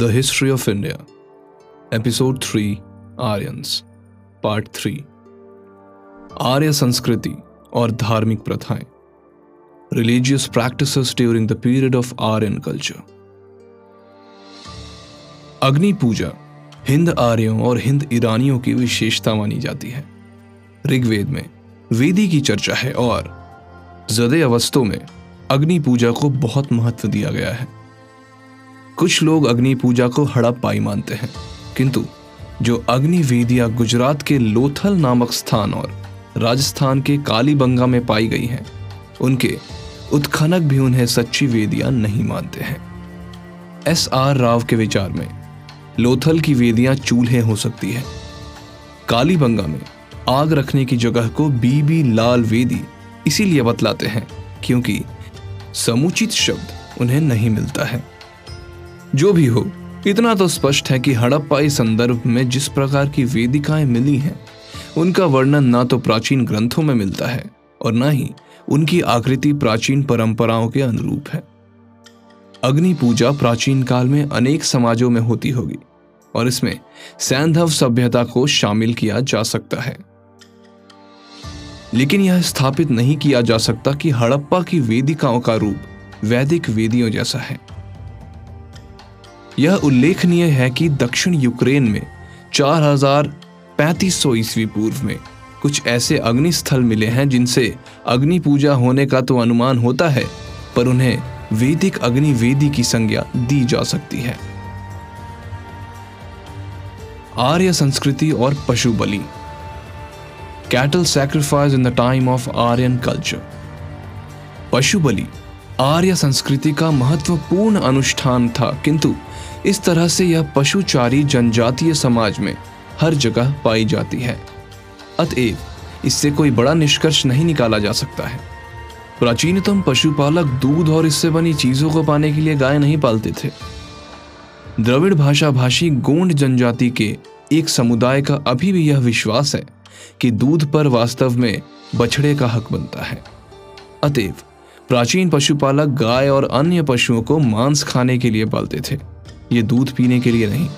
The history of India episode three Aryans part three आर्य संस्कृति और धार्मिक प्रथाएँ religious practices during the period of Aryan culture अग्नि पूजा हिंद आर्यों और हिंद ईरानियों की विशेषता मानी जाती है ऋग्वेद में वेदी की चर्चा है और जदे अवस्थों में अग्नि पूजा को बहुत महत्व दिया गया है कुछ लोग अग्नि पूजा को हड़प्पाई मानते हैं। किंतु, जो अग्नि वेदियाँ गुजरात के लोथल नामक स्थान और राजस्थान के कालीबंगा में पाई गई हैं, उनके उत्खनक भी उन्हें सच्ची वेदियाँ नहीं मानते हैं। एस आर राव के विचार में लोथल की वेदियाँ चूल्हे हो सकती है। कालीबंगा में आग रखने की जगह को बीबी लाल वेदी इसीलिए बतलाते हैं क्योंकि समुचित शब्द उन्हें नहीं मिलता है। जो भी हो, इतना तो स्पष्ट है कि हड़प्पाई संदर्भ में जिस प्रकार की वेदिकाएँ मिली हैं, उनका वर्णन ना तो प्राचीन ग्रंथों में मिलता है और ना ही उनकी आकृति प्राचीन परंपराओं के अनुरूप है। अग्नि पूजा प्राचीन काल में अनेक समाजों में होती होगी और इसमें सैंधव सभ्यता को शामिल किया जा सकता है। लेकिन यह स्थापित नहीं किया जा सकता कि हड़प्पा की वेदिकाओं का रूप वैदिक वेदियों जैसा है। यह उल्लेखनीय है कि दक्षिण यूक्रेन में चार हज़ार ईस्वी पूर्व में कुछ ऐसे अग्निस्थल मिले हैं जिनसे अग्नि पूजा होने का तो अनुमान होता है, पर उन्हें वैदिक अग्नि वेदी की संज्ञा दी जा सकती है। आर्य संस्कृति और पशु बलि cattle sacrifice in the time of Aryan culture पशु बलि आर्य संस्कृति का महत्वपूर्ण अनुष्ठान था, किंतु इस तरह से यह पशुचारी जनजातीय समाज में हर जगह पाई जाती है। अतएव, इससे कोई बड़ा निष्कर्ष नहीं निकाला जा सकता है। प्राचीनतम पशुपालक दूध और इससे बनी चीज़ों को पाने के लिए गाय नहीं पालते थे। द्रविड़ भाषा भाषी गोंड जनजाति के एक समुदाय का अभी भी यह विश्वास है कि दूध पर वास्तव में बछड़े का हक बनता है। अतएव प्राचीन पशुपालक, गाय और अन्य पशुओं को मांस खाने के लिए पालते थे। ये दूध पीने के लिए नहीं।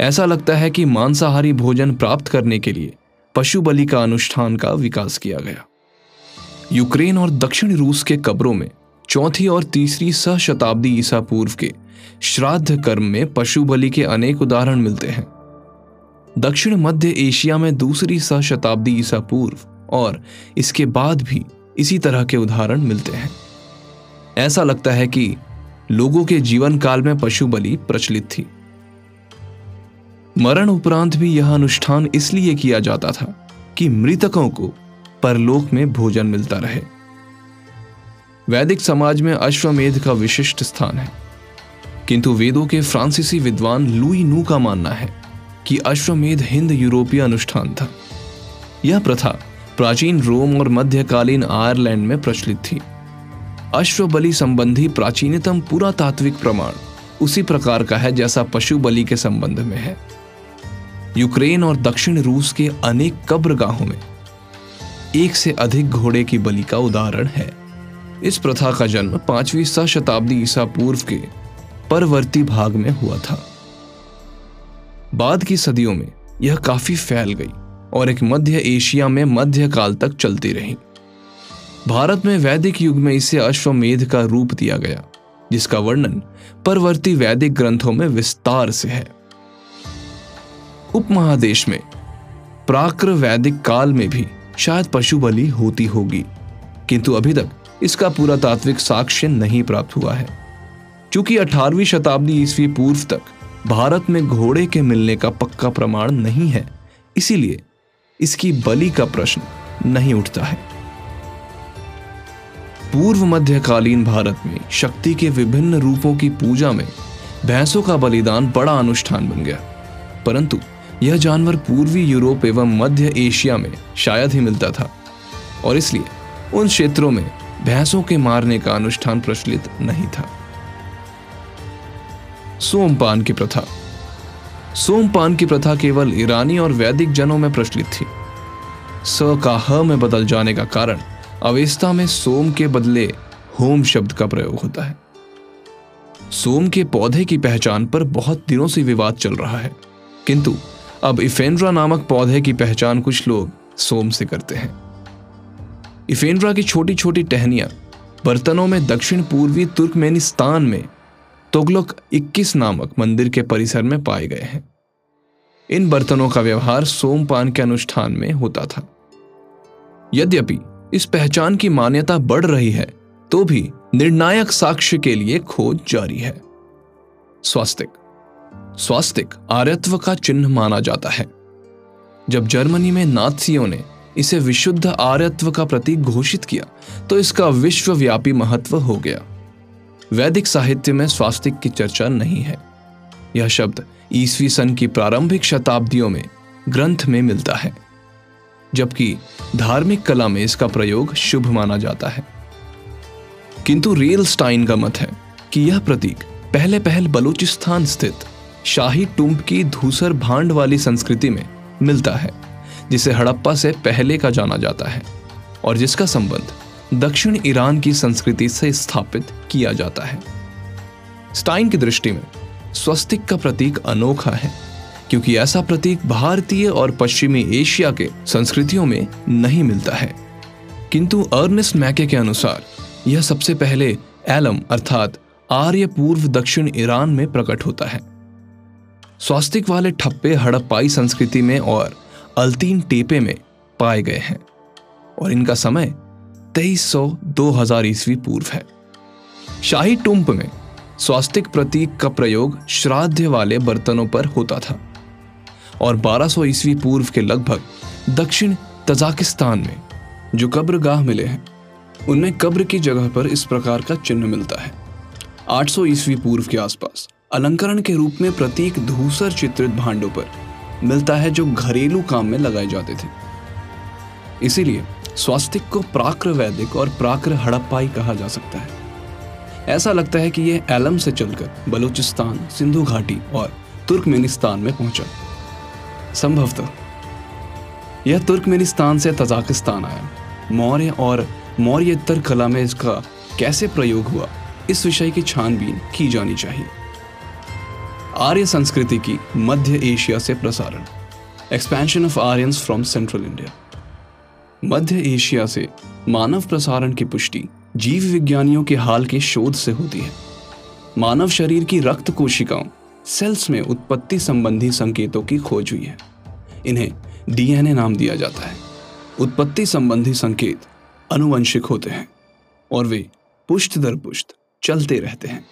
ऐसा लगता है कि मांसाहारी भोजन प्राप्त करने के लिए पशु बलि का अनुष्ठान का विकास किया गया। यूक्रेन और दक्षिण रूस के कब्रों में चौथी और तीसरी सहशताब्दी ईसा पूर्व के श्राद्ध कर्म में पशु बलि के अनेक उदाहरण मिलते हैं। दक्षिण मध्य एशिया में दूसरी सहशताब्दी ईसा पूर्व और इसके बाद भी इसी तरह के उदाहरण मिलते हैं। ऐसा लगता है कि लोगों के जीवन काल में पशु बलि प्रचलित थी। मरण उपरांत भी यह अनुष्ठान इसलिए किया जाता था कि मृतकों को परलोक में भोजन मिलता रहे। वैदिक समाज में अश्वमेध का विशिष्ट स्थान है। किंतु वेदों के फ्रांसीसी विद्वान लुई नू का मानना है कि अश्वमेध हिंद यूरोपीय अनुष्ठान था। यह प्रथा प्राचीन रोम और मध्यकालीन आयरलैंड में प्रचलित थी। अश्व बलि संबंधी प्राचीनतम पुरातात्विक प्रमाण उसी प्रकार का है जैसा पशु बलि के संबंध में है। यूक्रेन और दक्षिण रूस के अनेक कब्रगाहों में एक से अधिक घोड़े की बलि का उदाहरण है। इस प्रथा का जन्म पांचवी शताब्दी ईसा पूर्व के परवर्ती भाग में हुआ था। बाद की सदियों में यह काफ़ी फैल गई। और एक मध्य एशिया में मध्य काल तक चलती रही। भारत में वैदिक युग में इसे अश्वमेध का रूप दिया गया, जिसका वर्णन परवर्ती वैदिक ग्रंथों में विस्तार से है। उपमहादेश में प्राक्र वैदिक काल में भी शायद पशु बलि होती होगी, किंतु अभी तक इसका पूरा तात्विक साक्ष्य नहीं प्राप्त हुआ है। क्योंकि 18वीं शताब्दी ईस्वी पूर्व तक भारत में घोड़े के मिलने का पक्का प्रमाण नहीं है, इसीलिए इसकी बलि का प्रश्न नहीं उठता है। पूर्व मध्यकालीन भारत में शक्ति के विभिन्न रूपों की पूजा में भैंसों का बलिदान बड़ा अनुष्ठान बन गया। परंतु यह जानवर पूर्वी यूरोप एवं मध्य एशिया में शायद ही मिलता था, और इसलिए उन क्षेत्रों में भैंसों के मारने का अनुष्ठान प्रचलित नहीं था। सोमपान की प्रथा सोमपान की प्रथा केवल ईरानी और वैदिक जनों में प्रचलित थी। स का ह में बदल जाने का कारण अवेस्ता में सोम के बदले होम शब्द का प्रयोग होता है। सोम के पौधे की पहचान पर बहुत दिनों से विवाद चल रहा है, किंतु अब इफेंड्रा नामक पौधे की पहचान कुछ लोग सोम से करते हैं। इफेंड्रा की छोटी छोटी टहनियाँ बर्तनों में दक्षिण पूर्वी तुर्कमेनिस्तान में तुगलक 21 नामक मंदिर के परिसर में पाए गए हैं। इन बर्तनों का व्यवहार सोमपान के अनुष्ठान में होता था। यद्यपि इस पहचान की मान्यता बढ़ रही है तो भी निर्णायक साक्ष्य के लिए खोज जारी है। स्वास्तिक। स्वास्तिक आर्यत्व का चिन्ह माना जाता है। जब जर्मनी में नाथसियों ने इसे विशुद्ध आर्यत्व का प्रतीक घोषित किया तो इसका विश्वव्यापी महत्व हो गया। वैदिक साहित्य में स्वास्तिक की चर्चा नहीं है। यह शब्द ईसवी सन की प्रारंभिक शताब्दियों में ग्रंथ में मिलता है, जबकि धार्मिक कला में इसका प्रयोग शुभ माना जाता है। किंतु रियल स्टाइन का मत है कि यह प्रतीक पहले पहल बलूचिस्तान स्थित शाही टुम्ब की धूसर भांड वाली संस्कृति में मिलता है, जिसे हड़प्पा से पहले का जाना जाता है, और जिसका संबंध दक्षिण ईरान की संस्कृति से स्थापित किया जाता है। स्टाइन की दृष्टि में स्वस्तिक का प्रतीक अनोखा है, क्योंकि ऐसा प्रतीक भारतीय और पश्चिमी एशिया के संस्कृतियों में नहीं मिलता है। किंतु अर्नेस्ट मैके के अनुसार, यह सबसे पहले एलम अर्थात आर्य पूर्व दक्षिण ईरान में प्रकट होता है। स्वास्तिक वाले ठप्पे, हड़प्पाई संस्कृति में और अल्तीन टेपे में पाए गए हैं, और इनका समय तेईस सौ दो हज़ार ईस्वी पूर्व है। शाही टुम्प में स्वास्तिक प्रतीक का प्रयोग श्राद्ध वाले बर्तनों पर होता था और 1200 ईस्वी पूर्व के लगभग दक्षिण तजाकिस्तान में जो कब्रगाह मिले हैं, उनमें कब्र की जगह पर इस प्रकार का चिन्ह मिलता है। 800 ईस्वी पूर्व के आसपास अलंकरण के रूप में प्रतीक धूसर चित्रित भांडों पर मिलता है जो घरेलू काम में लगाए जाते थे। इसीलिए स्वास्तिक को प्राक्र वैदिक और प्राक्र हड़प्पाई कहा जा सकता है। ऐसा लगता है कि यह एलम से चलकर बलूचिस्तान, सिंधु घाटी और तुर्कमेनिस्तान में पहुँचा। संभवतः यह तुर्कमेनिस्तान से तजाकिस्तान आया। मौर्य और मौर्यतर कला में इसका कैसे प्रयोग हुआ, इस विषय की छानबीन की जानी चाहिए। आर्य संस्कृति की मध्य एशिया से प्रसारण। Expansion of Aryans from central India Madhya Asia से मानव प्रसारण की पुष्टि जीव विज्ञानियों के हाल के शोध से होती है। मानव शरीर की रक्त कोशिकाओं सेल्स में उत्पत्ति संबंधी संकेतों की खोज हुई है। इन्हें डीएनए नाम दिया जाता है। उत्पत्ति संबंधी संकेत अनुवंशिक होते हैं और वे पुष्ट दर पुष्ट चलते रहते हैं।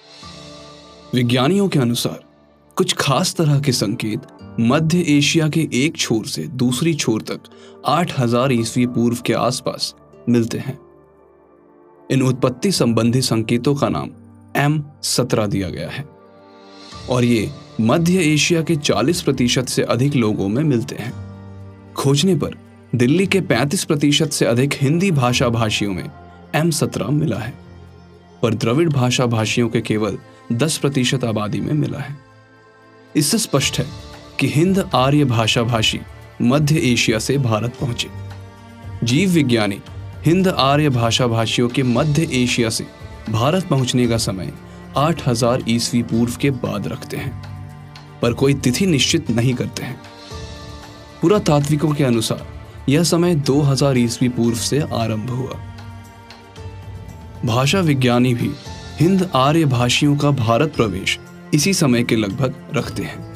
विज्ञानियों के अनुसार कुछ खास तरह के संकेत मध्य एशिया के एक छोर से दूसरी छोर तक 8000 ईस्वी पूर्व के आसपास मिलते हैं। इन उत्पत्ति संबंधी संकेतों का नाम एम सत्रह दिया गया है और ये मध्य एशिया के 40 प्रतिशत से अधिक लोगों में मिलते हैं। खोजने पर दिल्ली के 35 प्रतिशत से अधिक हिंदी भाषा भाषियों में एम सत्रह मिला है, पर द्रविड़ भाषा भाषियों के केवल 10 प्रतिशत आबादी में मिला है। इससे स्पष्ट है कि हिंद आर्य भाषा भाषी मध्य एशिया से भारत पहुँचे। जीव विज्ञानी हिंद आर्य भाषा भाषियों के मध्य एशिया से भारत पहुँचने का समय 8000 ईस्वी पूर्व के बाद रखते हैं, पर कोई तिथि निश्चित नहीं करते हैं। पूरा तात्विकों के अनुसार यह समय 2000 ईस्वी पूर्व से आरंभ हुआ। भाषा विज्ञानी भी हिंद आर्य भाषियों का भारत प्रवेश इसी समय के लगभग रखते हैं।